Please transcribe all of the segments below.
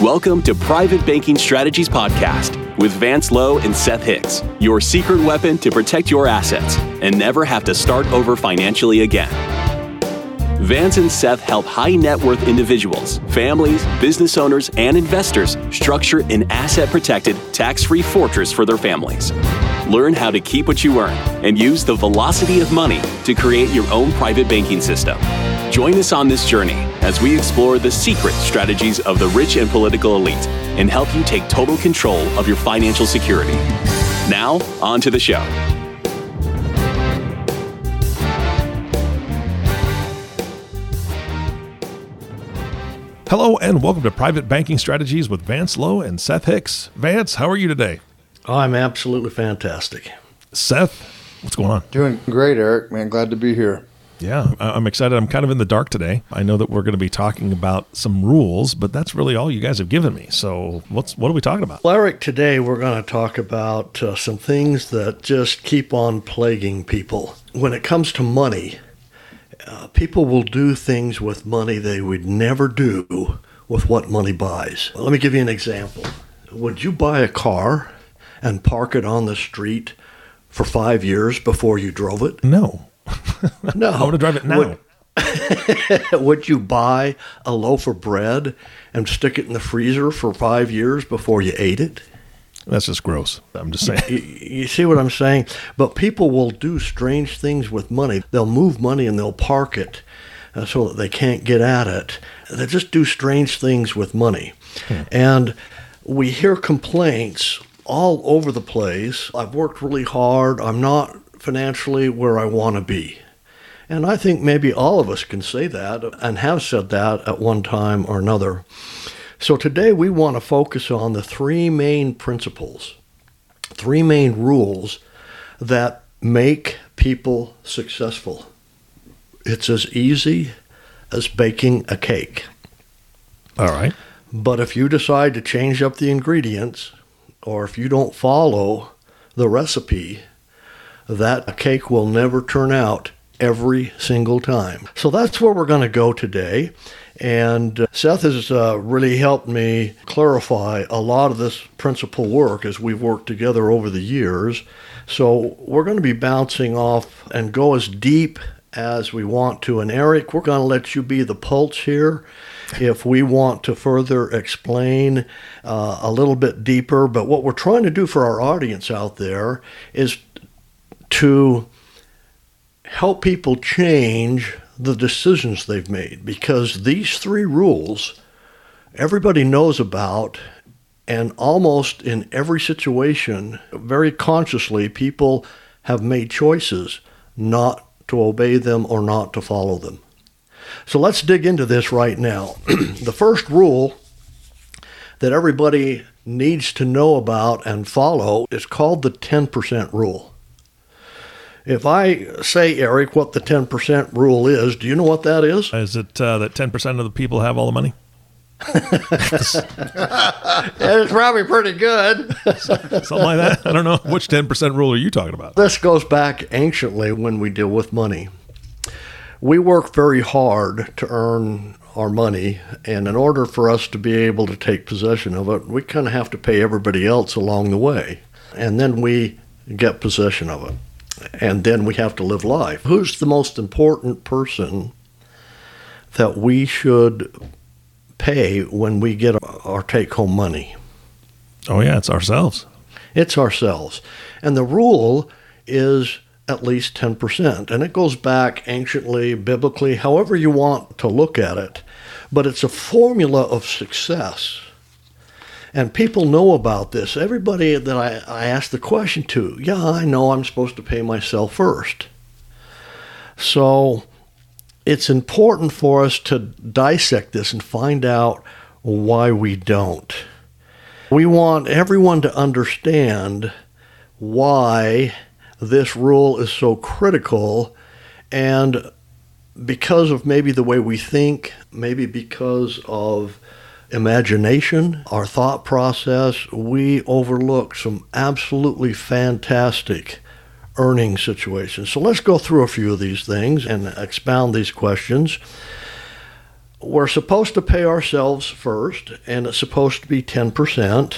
Welcome to Private Banking Strategies Podcast with Vance Lowe and Seth Hicks, your secret weapon to protect your assets and never have to start over financially again. Vance and Seth help high net worth individuals, families, business owners, and investors structure an asset protected, tax free fortress for their families. Learn how to keep what you earn and use the velocity of money to create your own private banking system. Join us on this journey as we explore the secret strategies of the rich and political elite and help you take total control of your financial security. Now, on to the show. Hello and welcome to Private Banking Strategies with Vance Lowe and Seth Hicks. Vance, how are you today? Oh, I'm absolutely fantastic. Seth, what's going on? Doing great, Eric. Man, glad to be here. Yeah, I'm excited. I'm kind of in the dark today. I know that we're going to be talking about some rules, but that's really all you guys have given me. So, what's what are we talking about? Well, Eric, today we're going to talk about uh, some things that just keep on plaguing people. When it comes to money, uh, people will do things with money they would never do with what money buys. Let me give you an example. Would you buy a car and park it on the street for five years before you drove it? No, No. I want to drive it now. Would, would you buy a loaf of bread and stick it in the freezer for five years before you ate it? That's just gross. I'm just saying. You, you see what I'm saying? But people will do strange things with money. They'll move money and they'll park it uh, so that they can't get at it. They just do strange things with money. And we hear complaints all over the place. I've worked really hard. I'm not financially where I want to be. And I think maybe all of us can say that and have said that at one time or another. So today we want to focus on the three main principles, three main rules that make people successful. It's as easy as baking a cake. All right. But if you decide to change up the ingredients, or if you don't follow the recipe, that a cake will never turn out every single time. So that's where we're going to go today. And uh, Seth has uh, really helped me clarify a lot of this principle work as we've worked together over the years. So we're going to be bouncing off and go as deep as we want to. And Eric, we're going to let you be the pulse here if we want to further explain uh, a little bit deeper. But what we're trying to do for our audience out there is to help people change the decisions they've made because these three rules everybody knows about and almost in every situation very consciously people have made choices not to obey them or not to follow them. So let's dig into this right now. The first rule that everybody needs to know about and follow is called the 10% rule if I say, Eric, what the 10% rule is, do you know what that is? Is it uh, that 10% of the people have all the money? It's probably pretty good. Something like that? I don't know. Which 10% rule are you talking about? this goes back anciently when we deal with money. We work very hard to earn our money, and in order for us to be able to take possession of it, we kind of have to pay everybody else along the way. And then we get possession of it. And then we have to live life. Who's the most important person that we should pay when we get our take home money? Oh, yeah, it's ourselves. It's ourselves. And the rule is at least 10%. And it goes back anciently, biblically, however you want to look at it. But it's a formula of success. And people know about this. Everybody that I, I ask the question to, yeah, I know I'm supposed to pay myself first. So it's important for us to dissect this and find out why we don't. We want everyone to understand why this rule is so critical and because of maybe the way we think, maybe because of imagination, our thought process, we overlook some absolutely fantastic earning situations. So let's go through a few of these things and expound these questions. we're supposed to pay ourselves first, and it's supposed to be 10%.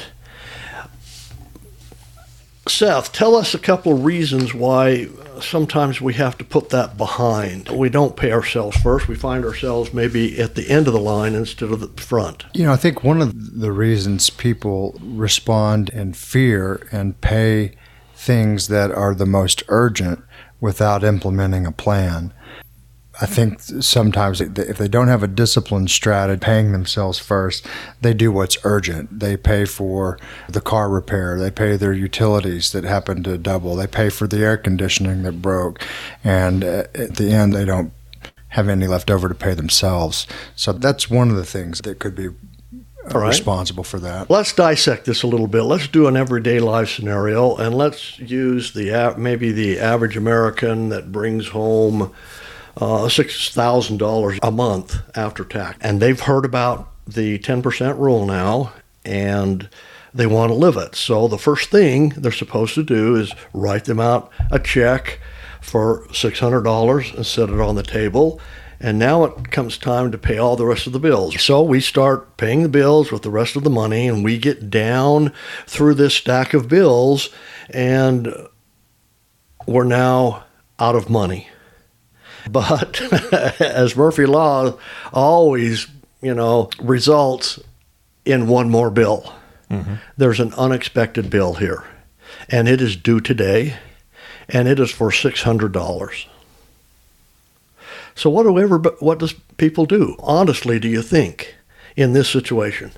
Seth, tell us a couple of reasons why uh, sometimes we have to put that behind. We don't pay ourselves first. We find ourselves maybe at the end of the line instead of the front. You know, I think one of the reasons people respond in fear and pay things that are the most urgent without implementing a plan I think sometimes if they don't have a disciplined strategy, paying themselves first, they do what's urgent. They pay for the car repair, they pay their utilities that happen to double, they pay for the air conditioning that broke, and uh, at the end, they don't have any left over to pay themselves. So that's one of the things that could be uh, right. responsible for that. Let's dissect this a little bit. Let's do an everyday life scenario, and let's use the maybe the average American that brings home uh, $6,000 a month after tax. And they've heard about the 10% rule now and they want to live it. So the first thing they're supposed to do is write them out a check for $600 and set it on the table. And now it comes time to pay all the rest of the bills. So we start paying the bills with the rest of the money, and we get down through this stack of bills, and we're now out of money. But as Murphy Law always, you know, results in one more bill. Mm-hmm. There's an unexpected bill here, and it is due today, and it is for six hundred dollars. So what do ever what does people do? Honestly, do you think in this situation?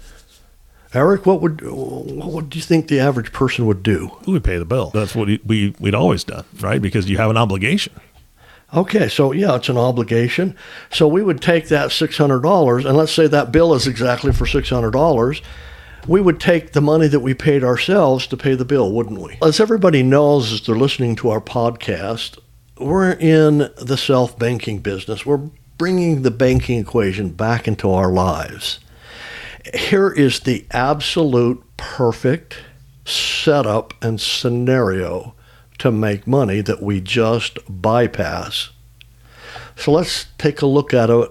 Eric, what would what do you think the average person would do? We would pay the bill. That's what we we'd always done, right? Because you have an obligation. Okay, so yeah, it's an obligation. So we would take that $600, and let's say that bill is exactly for $600. We would take the money that we paid ourselves to pay the bill, wouldn't we? As everybody knows as they're listening to our podcast, we're in the self banking business. We're bringing the banking equation back into our lives. Here is the absolute perfect setup and scenario to make money that we just bypass. So let's take a look at it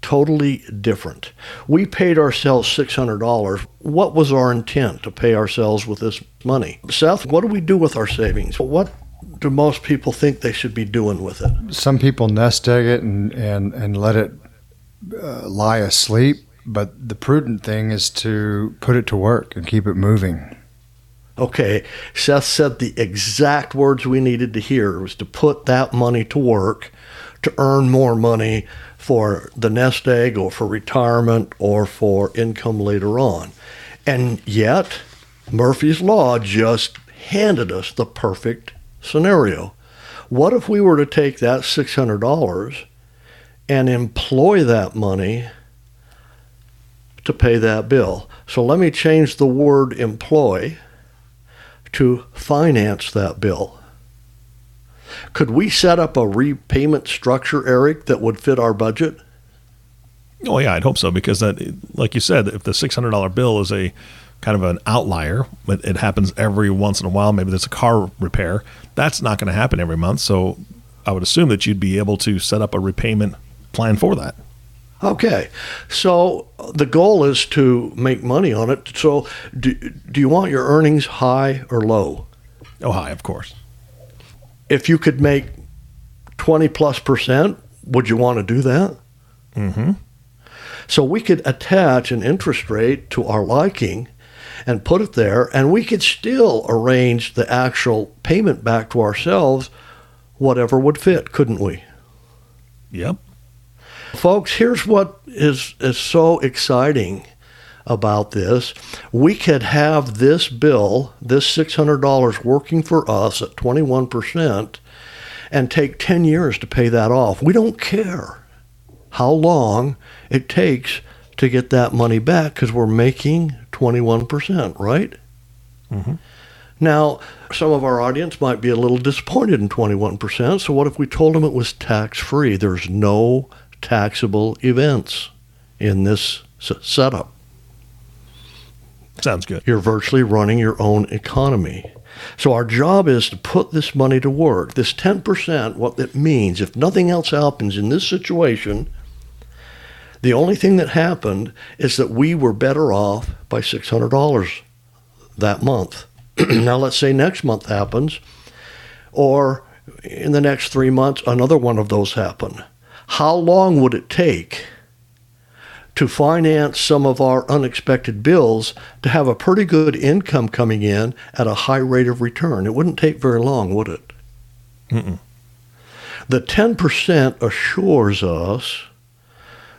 totally different. We paid ourselves $600. What was our intent to pay ourselves with this money? Seth, what do we do with our savings? What do most people think they should be doing with it? Some people nest egg it and, and, and let it uh, lie asleep, but the prudent thing is to put it to work and keep it moving. Okay, Seth said the exact words we needed to hear was to put that money to work to earn more money for the nest egg or for retirement or for income later on. And yet, Murphy's Law just handed us the perfect scenario. What if we were to take that $600 and employ that money to pay that bill? So let me change the word employ to finance that bill. Could we set up a repayment structure, Eric, that would fit our budget? Oh yeah, I'd hope so because that, like you said, if the six hundred dollar bill is a kind of an outlier, but it happens every once in a while. Maybe there's a car repair. That's not going to happen every month. So I would assume that you'd be able to set up a repayment plan for that. Okay, so the goal is to make money on it. So, do, do you want your earnings high or low? Oh, high, of course. If you could make 20 plus percent, would you want to do that? Mm-hmm. So, we could attach an interest rate to our liking and put it there, and we could still arrange the actual payment back to ourselves, whatever would fit, couldn't we? Yep. Folks, here's what is, is so exciting about this. We could have this bill, this $600 working for us at 21% and take 10 years to pay that off. We don't care how long it takes to get that money back because we're making 21%, right? Mm-hmm. Now, some of our audience might be a little disappointed in 21%. So, what if we told them it was tax free? There's no taxable events in this setup. Sounds good. You're virtually running your own economy. So our job is to put this money to work. This 10%, what that means, if nothing else happens in this situation, The only thing that happened is that we were better off by $600 that month. now, let's say next month happens, or in the next three months, another one of those happen. How long would it take to finance some of our unexpected bills to have a pretty good income coming in at a high rate of return? It wouldn't take very long, would it? Mm-mm. The 10% assures us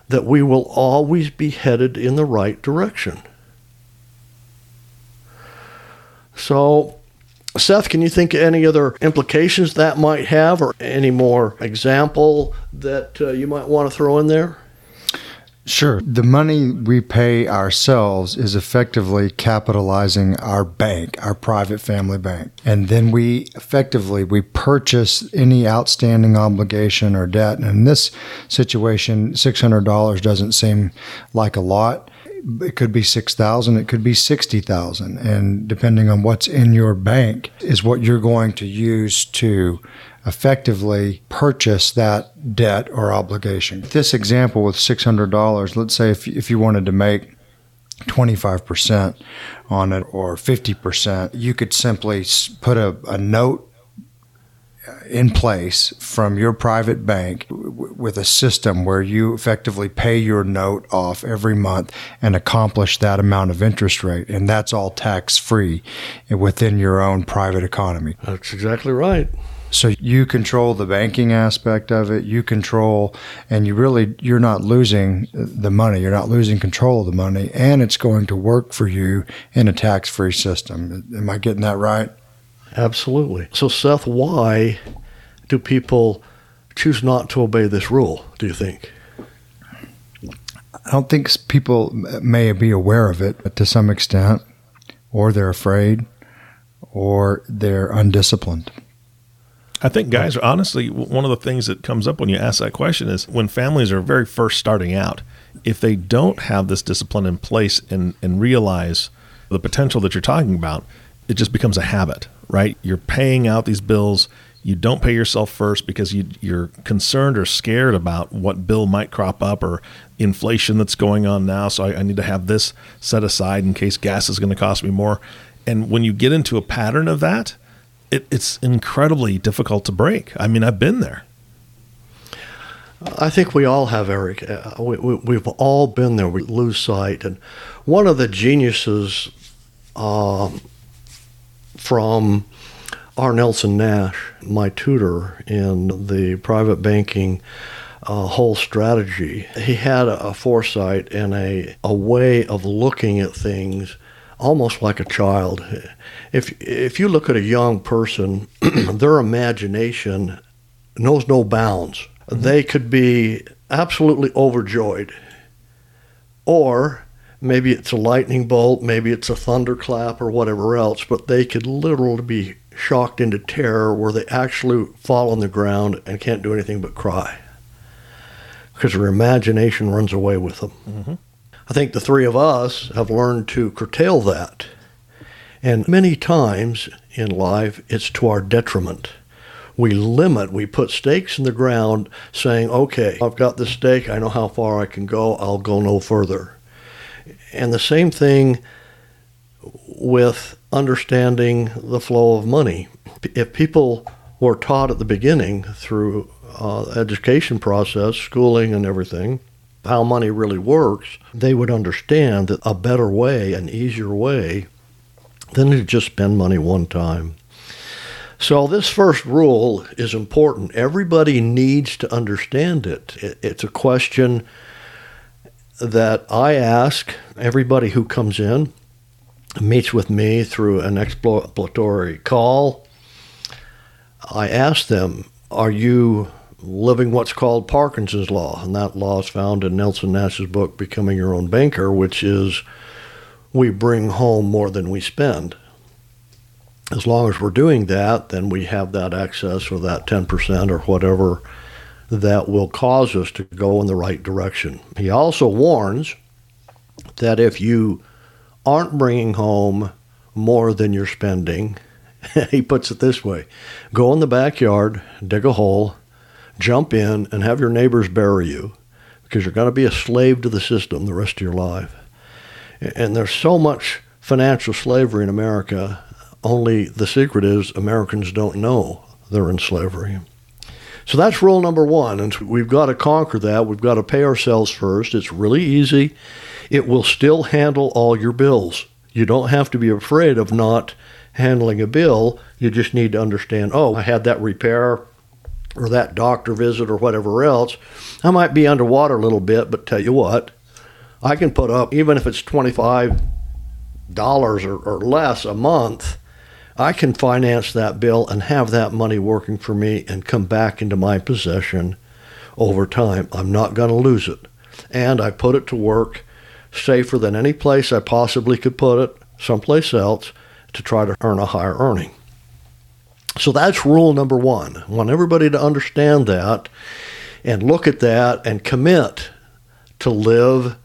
that we will always be headed in the right direction. So, Seth, can you think of any other implications that might have, or any more example that uh, you might want to throw in there? Sure. The money we pay ourselves is effectively capitalizing our bank, our private family bank. And then we effectively we purchase any outstanding obligation or debt. And in this situation, $600 doesn't seem like a lot it could be 6000 it could be 60000 and depending on what's in your bank is what you're going to use to effectively purchase that debt or obligation. This example with $600 let's say if, if you wanted to make 25% on it or 50%, you could simply put a, a note Uh, in place from your private bank w- with a system where you effectively pay your note off every month and accomplish that amount of interest rate. And that's all tax free within your own private economy. That's exactly right. So you control the banking aspect of it. You control, and you really, you're not losing the money. You're not losing control of the money, and it's going to work for you in a tax-free system. Am I getting that right? Absolutely. So, Seth, why do people choose not to obey this rule, do you think? I don't think people may be aware of it to some extent, or they're afraid, or they're undisciplined. I think, guys, honestly, one of the things that comes up when you ask that question is when families are very first starting out, if they don't have this discipline in place and, and realize the potential that you're talking about, it just becomes a habit right? You're paying out these bills. You don't pay yourself first because you, you're concerned or scared about what bill might crop up or inflation that's going on now. So I, I need to have this set aside in case gas is going to cost me more. And when you get into a pattern of that, it, it's incredibly difficult to break. I mean, I've been there. I think we all have, Eric. Uh, we, we, have all been there. We lose sight. And one of the geniuses um, from R. Nelson Nash, my tutor in the private banking uh, whole strategy. He had a, a foresight and a, a way of looking at things almost like a child. If, if you look at a young person, their imagination knows no bounds. Mm-hmm. They could be absolutely overjoyed, or maybe it's a lightning bolt, maybe it's a thunderclap or whatever else, but they could literally be shocked into terror where they actually fall on the ground and can't do anything but cry because their imagination runs away with them. Mm-hmm. I think the three of us have learned to curtail that. And many times in life, it's to our detriment. We limit, we put stakes in the ground saying, okay, I've got this stake, I know how far I can go, I'll go no further. And the same thing with understanding the flow of money. If people were taught at the beginning through uh, education process, schooling, and everything, how money really works, they would understand that a better way, an easier way, than to just spend money one time. So this first rule is important. Everybody needs to understand it. It's a question that I ask everybody who comes in, meets with me through an exploratory call. I ask them, Are you living what's called Parkinson's Law? And that law is found in Nelson Nash's book, Becoming Your Own Banker, which is we bring home more than we spend. As long as we're doing that, then we have that excess or that 10% or whatever that will cause us to go in the right direction. He also warns that if you aren't bringing home more than you're spending, he puts it this way go in the backyard, dig a hole, jump in, and have your neighbors bury you because you're going to be a slave to the system the rest of your life. And there's so much financial slavery in America. Only the secret is Americans don't know they're in slavery. So that's rule number one. And we've got to conquer that. We've got to pay ourselves first. It's really easy. It will still handle all your bills. You don't have to be afraid of not handling a bill. You just need to understand oh, I had that repair or that doctor visit or whatever else. I might be underwater a little bit, but tell you what, I can put up, even if it's $25 or, or less a month, I can finance that bill and have that money working for me and come back into my possession over time. I'm not going to lose it. And I put it to work safer than any place I possibly could put it, someplace else, to try to earn a higher earning. So that's rule number one. I want everybody to understand that and look at that and commit to live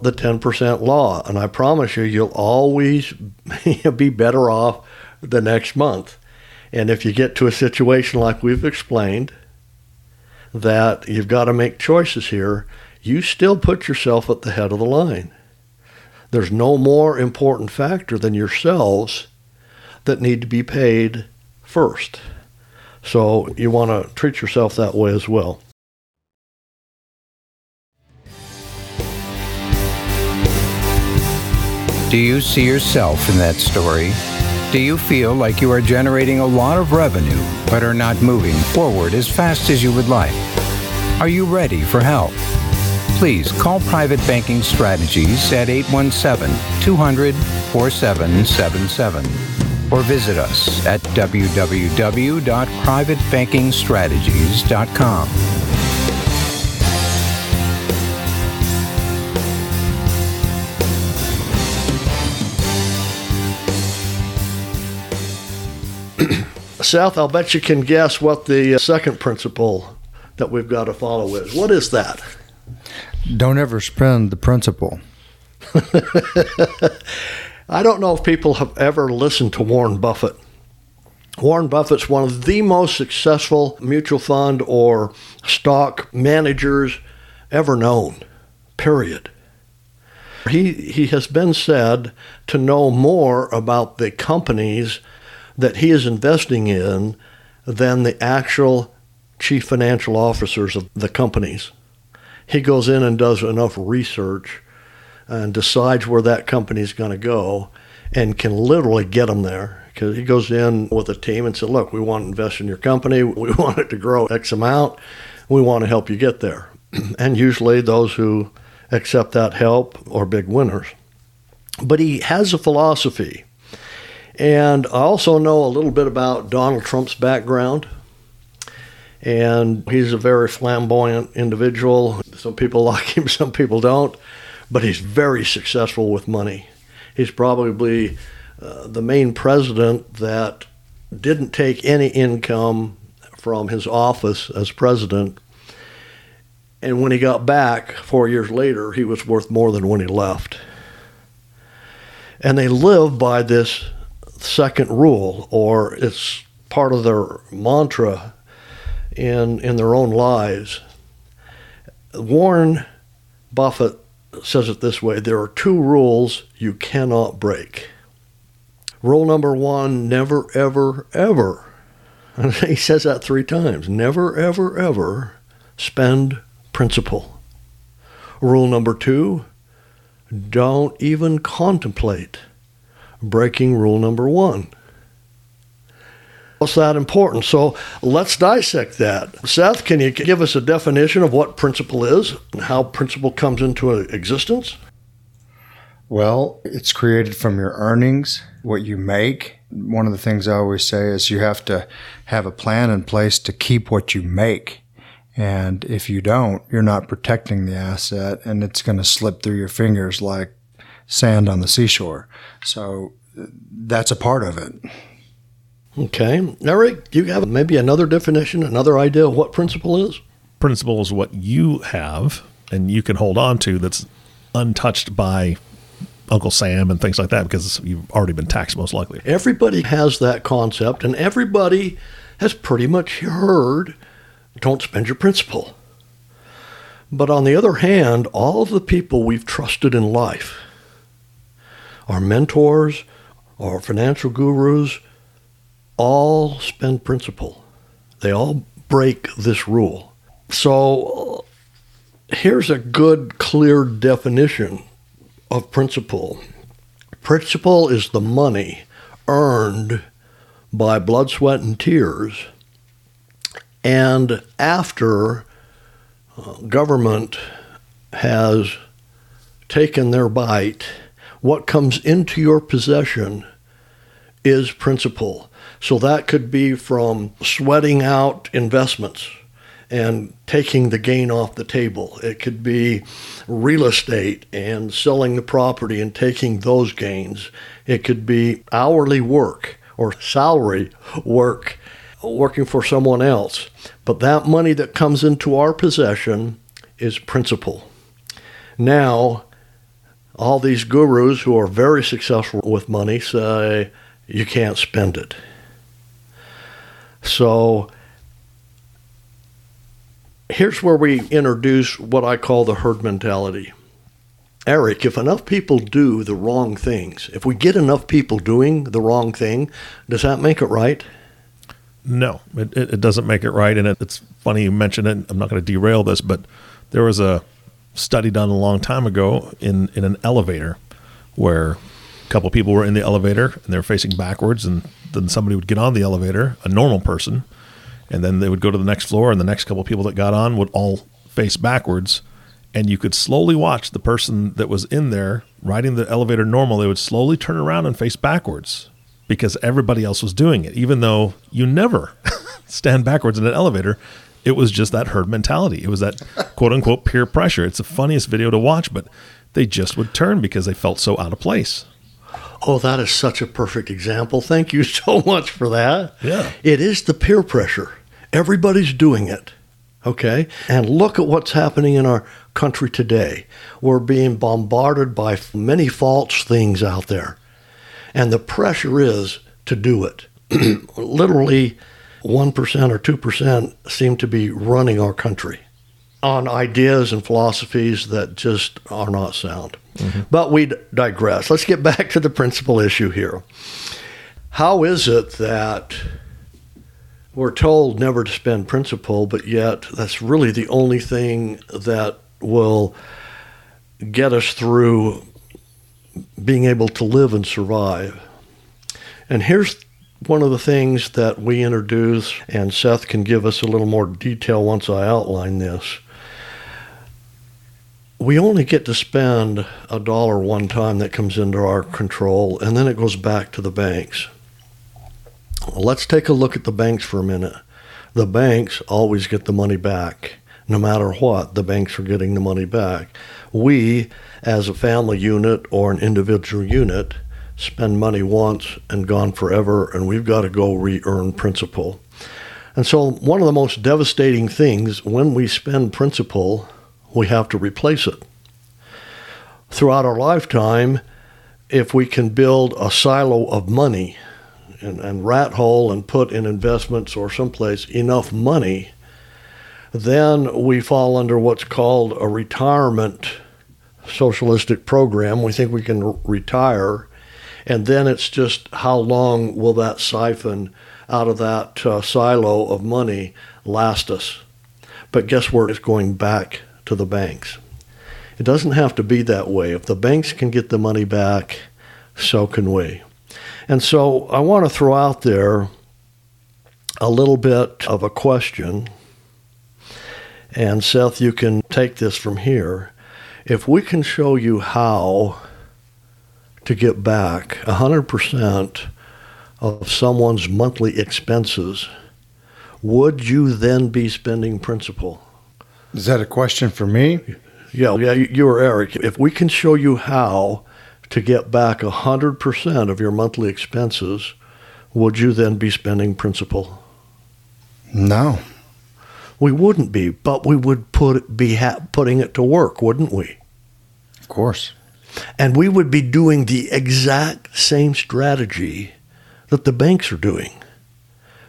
the 10% law. And I promise you, you'll always be better off the next month. And if you get to a situation like we've explained, that you've got to make choices here, you still put yourself at the head of the line. There's no more important factor than yourselves that need to be paid first. So you want to treat yourself that way as well. Do you see yourself in that story? Do you feel like you are generating a lot of revenue but are not moving forward as fast as you would like? Are you ready for help? Please call Private Banking Strategies at 817 200 4777 or visit us at www.privatebankingstrategies.com. Seth, I'll bet you can guess what the uh, second principle that we've got to follow is. What is that? Don't ever spend the principal. I don't know if people have ever listened to Warren Buffett. Warren Buffett's one of the most successful mutual fund or stock managers ever known, period. He, he has been said to know more about the companies that he is investing in than the actual chief financial officers of the companies. He goes in and does enough research and decides where that company is going to go and can literally get them there because he goes in with a team and says, look, we want to invest in your company. We want it to grow X amount. We want to help you get there. and usually those who accept that help are big winners. But he has a philosophy and I also know a little bit about Donald Trump's background. And he's a very flamboyant individual. Some people like him, some people don't. But he's very successful with money. He's probably uh, the main president that didn't take any income from his office as president. And when he got back four years later, he was worth more than when he left. And they live by this second rule, or it's part of their mantra in in their own lives. Warren Buffett says it this way: there are two rules you cannot break. Rule number one: never, ever, ever. And he says that three times: never, ever, ever spend principal. Rule number two: don't even contemplate breaking rule number one. What's that important? So let's dissect that. Seth, can you give us a definition of what principal is and how principal comes into existence? Well, it's created from your earnings, what you make. One of the things I always say is you have to have a plan in place to keep what you make. And if you don't, you're not protecting the asset and it's going to slip through your fingers like sand on the seashore. So that's a part of it. Okay. Eric, do you have maybe another definition, another idea of what principal is? Principal is what you have and you can hold on to that's untouched by Uncle Sam and things like that because you've already been taxed most likely. Everybody has that concept and everybody has pretty much heard don't spend your principal. But on the other hand, all of the people we've trusted in life, our mentors, our financial gurus, all spend principal. They all break this rule. So here's a good, clear definition of principal. Principal is the money earned by blood, sweat, and tears, and after uh, government has taken their bite, what comes into your possession is principal. So that could be from sweating out investments and taking the gain off the table. It could be real estate and selling the property and taking those gains. It could be hourly work or salary work working for someone else. But that money that comes into our possession is principal. Now, all these gurus who are very successful with money say you can't spend it. So here's where we introduce what I call the herd mentality. Eric, if enough people do the wrong things, if we get enough people doing the wrong thing, does that make it right? No, it, it doesn't make it right. And it, it's funny you mentioned it. I'm not going to derail this, but there was a study done a long time ago in, in an elevator where a couple people were in the elevator and they're facing backwards, and then somebody would get on the elevator, a normal person, and then they would go to the next floor, and the next couple people that got on would all face backwards, and you could slowly watch the person that was in there riding the elevator normal. They would slowly turn around and face backwards because everybody else was doing it, even though you never stand backwards in an elevator. It was just that herd mentality. It was that quote unquote peer pressure. It's the funniest video to watch, but they just would turn because they felt so out of place. Oh, that is such a perfect example. Thank you so much for that. Yeah. It is the peer pressure. Everybody's doing it. Okay? And look at what's happening in our country today. We're being bombarded by many false things out there. And the pressure is to do it. Literally, 1% or 2% seem to be running our country on ideas and philosophies that just are not sound. Mm-hmm. But we digress. Let's get back to the principal issue here. How is it that we're told never to spend principal, but yet that's really the only thing that will get us through being able to live and survive? And here's one of the things that we introduce, and Seth can give us a little more detail once I outline this we only get to spend a dollar one time that comes into our control, and then it goes back to the banks. Let's take a look at the banks for a minute. The banks always get the money back. No matter what, the banks are getting the money back. We, as a family unit or an individual unit, spend money once and gone forever, and we've got to go re earn principal. And so, one of the most devastating things when we spend principal we have to replace it. Throughout our lifetime, if we can build a silo of money and, and rat hole and put in investments or someplace enough money, then we fall under what's called a retirement socialistic program. We think we can retire, and then it's just how long will that siphon out of that uh, silo of money last us? But guess where it's going back to the banks. It doesn't have to be that way. If the banks can get the money back, so can we. And so I want to throw out there a little bit of a question. And Seth, you can take this from here. If we can show you how to get back 100% of someone's monthly expenses, would you then be spending principal? Is that a question for me? Yeah, yeah, you or Eric. If we can show you how to get back 100% of your monthly expenses, would you then be spending principal? No. We wouldn't be, but we would put be ha- putting it to work, wouldn't we? Of course. And we would be doing the exact same strategy that the banks are doing.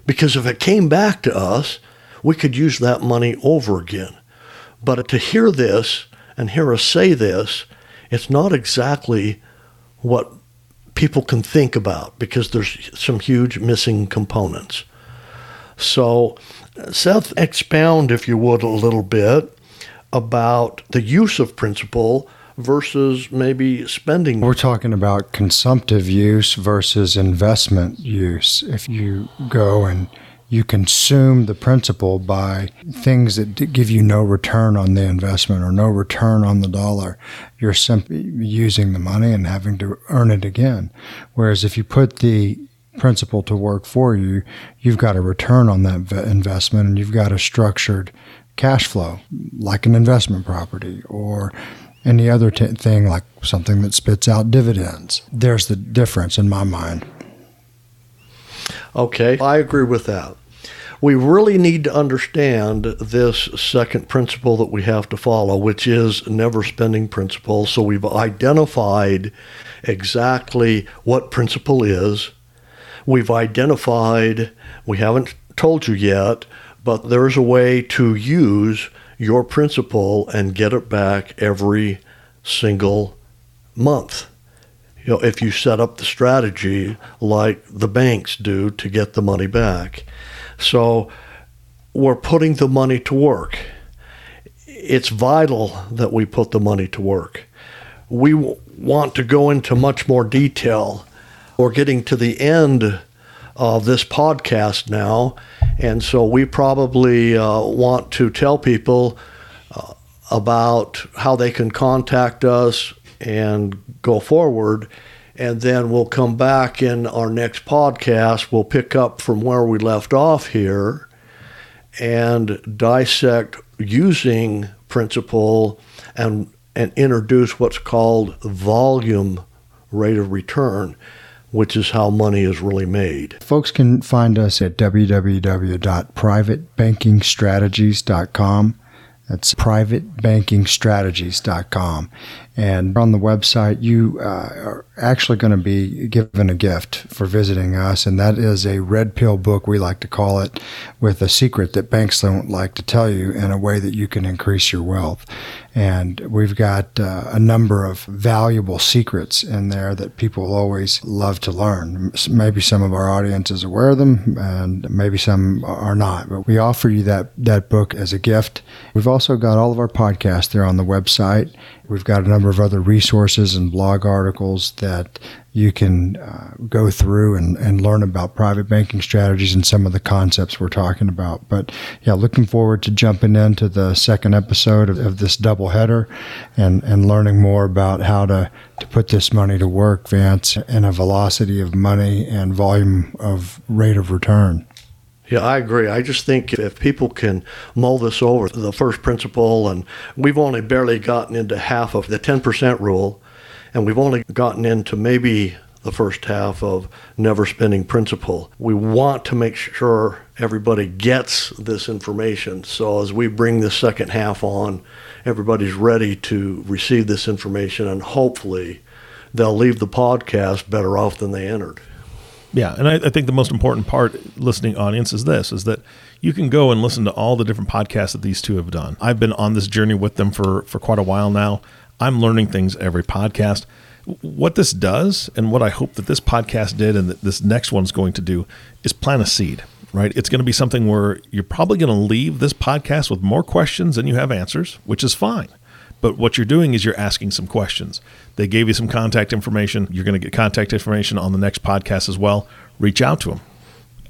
Because if it came back to us, we could use that money over again But to hear this and hear us say this, it's not exactly what people can think about because there's some huge missing components. So, Seth, expound, if you would, a little bit about the use of principal versus maybe spending. We're talking about consumptive use versus investment use. If you go and you consume the principal by things that give you no return on the investment or no return on the dollar. You're simply using the money and having to earn it again. Whereas if you put the principal to work for you, you've got a return on that investment and you've got a structured cash flow like an investment property or any other t- thing like something that spits out dividends. There's the difference in my mind. Okay, I agree with that. We really need to understand this second principle that we have to follow, which is never spending principal. So we've identified exactly what principal is. We've identified, we haven't told you yet, but there's a way to use your principal and get it back every single month you know, if you set up the strategy like the banks do to get the money back. So we're putting the money to work. It's vital that we put the money to work. We want to go into much more detail. We're getting to the end of this podcast now, and so we probably uh, want to tell people uh, about how they can contact us and go forward. And then we'll come back in our next podcast. We'll pick up from where we left off here and dissect using principal and, and introduce what's called volume rate of return, which is how money is really made. Folks can find us at www.privatebankingstrategies.com. That's privatebankingstrategies.com. And on the website, you uh, are actually going to be given a gift for visiting us, and that is a red pill book, we like to call it, with a secret that banks don't like to tell you in a way that you can increase your wealth. And we've got uh, a number of valuable secrets in there that people always love to learn. Maybe some of our audience is aware of them, and maybe some are not. But we offer you that, that book as a gift. We've also got all of our podcasts there on the website. We've got a number of other resources and blog articles that you can uh, go through and, and learn about private banking strategies and some of the concepts we're talking about. But yeah, looking forward to jumping into the second episode of, of this double header and, and learning more about how to, to put this money to work, Vance, in a velocity of money and volume of rate of return. Yeah, I agree. I just think if people can mull this over, the first principle, and we've only barely gotten into half of the 10% rule, and we've only gotten into maybe the first half of never spending principal. We want to make sure everybody gets this information. So as we bring the second half on, everybody's ready to receive this information, and hopefully they'll leave the podcast better off than they entered. Yeah, and I, I, think the most important part, listening audience, is this: is that you can go and listen to all the different podcasts that these two have done. I've been on this journey with them for for quite a while now. I'm learning things every podcast. What this does, and what I hope that this podcast did, and that this next one's going to do, is plant a seed. Right? It's going to be something where you're probably going to leave this podcast with more questions than you have answers, which is fine. But what you're doing is you're asking some questions. They gave you some contact information. You're going to get contact information on the next podcast as well. Reach out to them.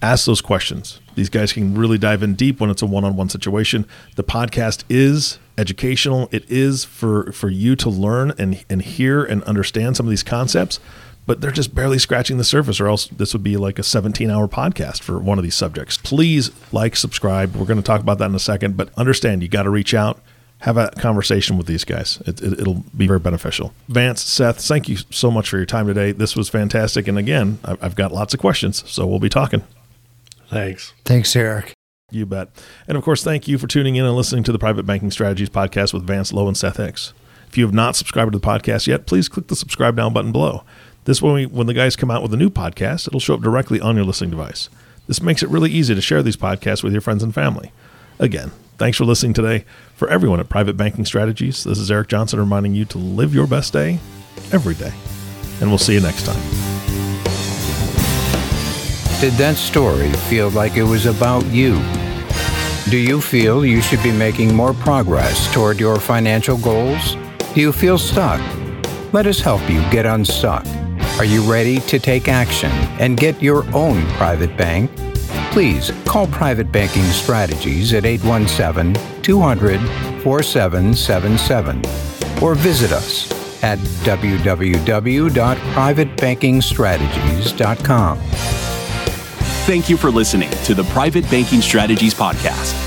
Ask those questions. These guys can really dive in deep when it's a one-on-one situation. The podcast is educational. It is for for you to learn and and hear and understand some of these concepts, but they're just barely scratching the surface or else this would be like a 17-hour podcast for one of these subjects. Please like, subscribe. We're going to talk about that in a second, but understand you got to reach out have a conversation with these guys. It, it, it'll be very beneficial. Vance, Seth, thank you so much for your time today. This was fantastic. And again, I've got lots of questions, so we'll be talking. Thanks. Thanks, Eric. You bet. And of course, thank you for tuning in and listening to the Private Banking Strategies podcast with Vance Lowe and Seth Hicks. If you have not subscribed to the podcast yet, please click the subscribe now button below. This way, when the guys come out with a new podcast, it'll show up directly on your listening device. This makes it really easy to share these podcasts with your friends and family. Again, Thanks for listening today. For everyone at Private Banking Strategies, this is Eric Johnson reminding you to live your best day every day. And we'll see you next time. Did that story feel like it was about you? Do you feel you should be making more progress toward your financial goals? Do you feel stuck? Let us help you get unstuck. Are you ready to take action and get your own private bank? Please call Private Banking Strategies at 817 200 4777 or visit us at www.privatebankingstrategies.com. Thank you for listening to the Private Banking Strategies Podcast.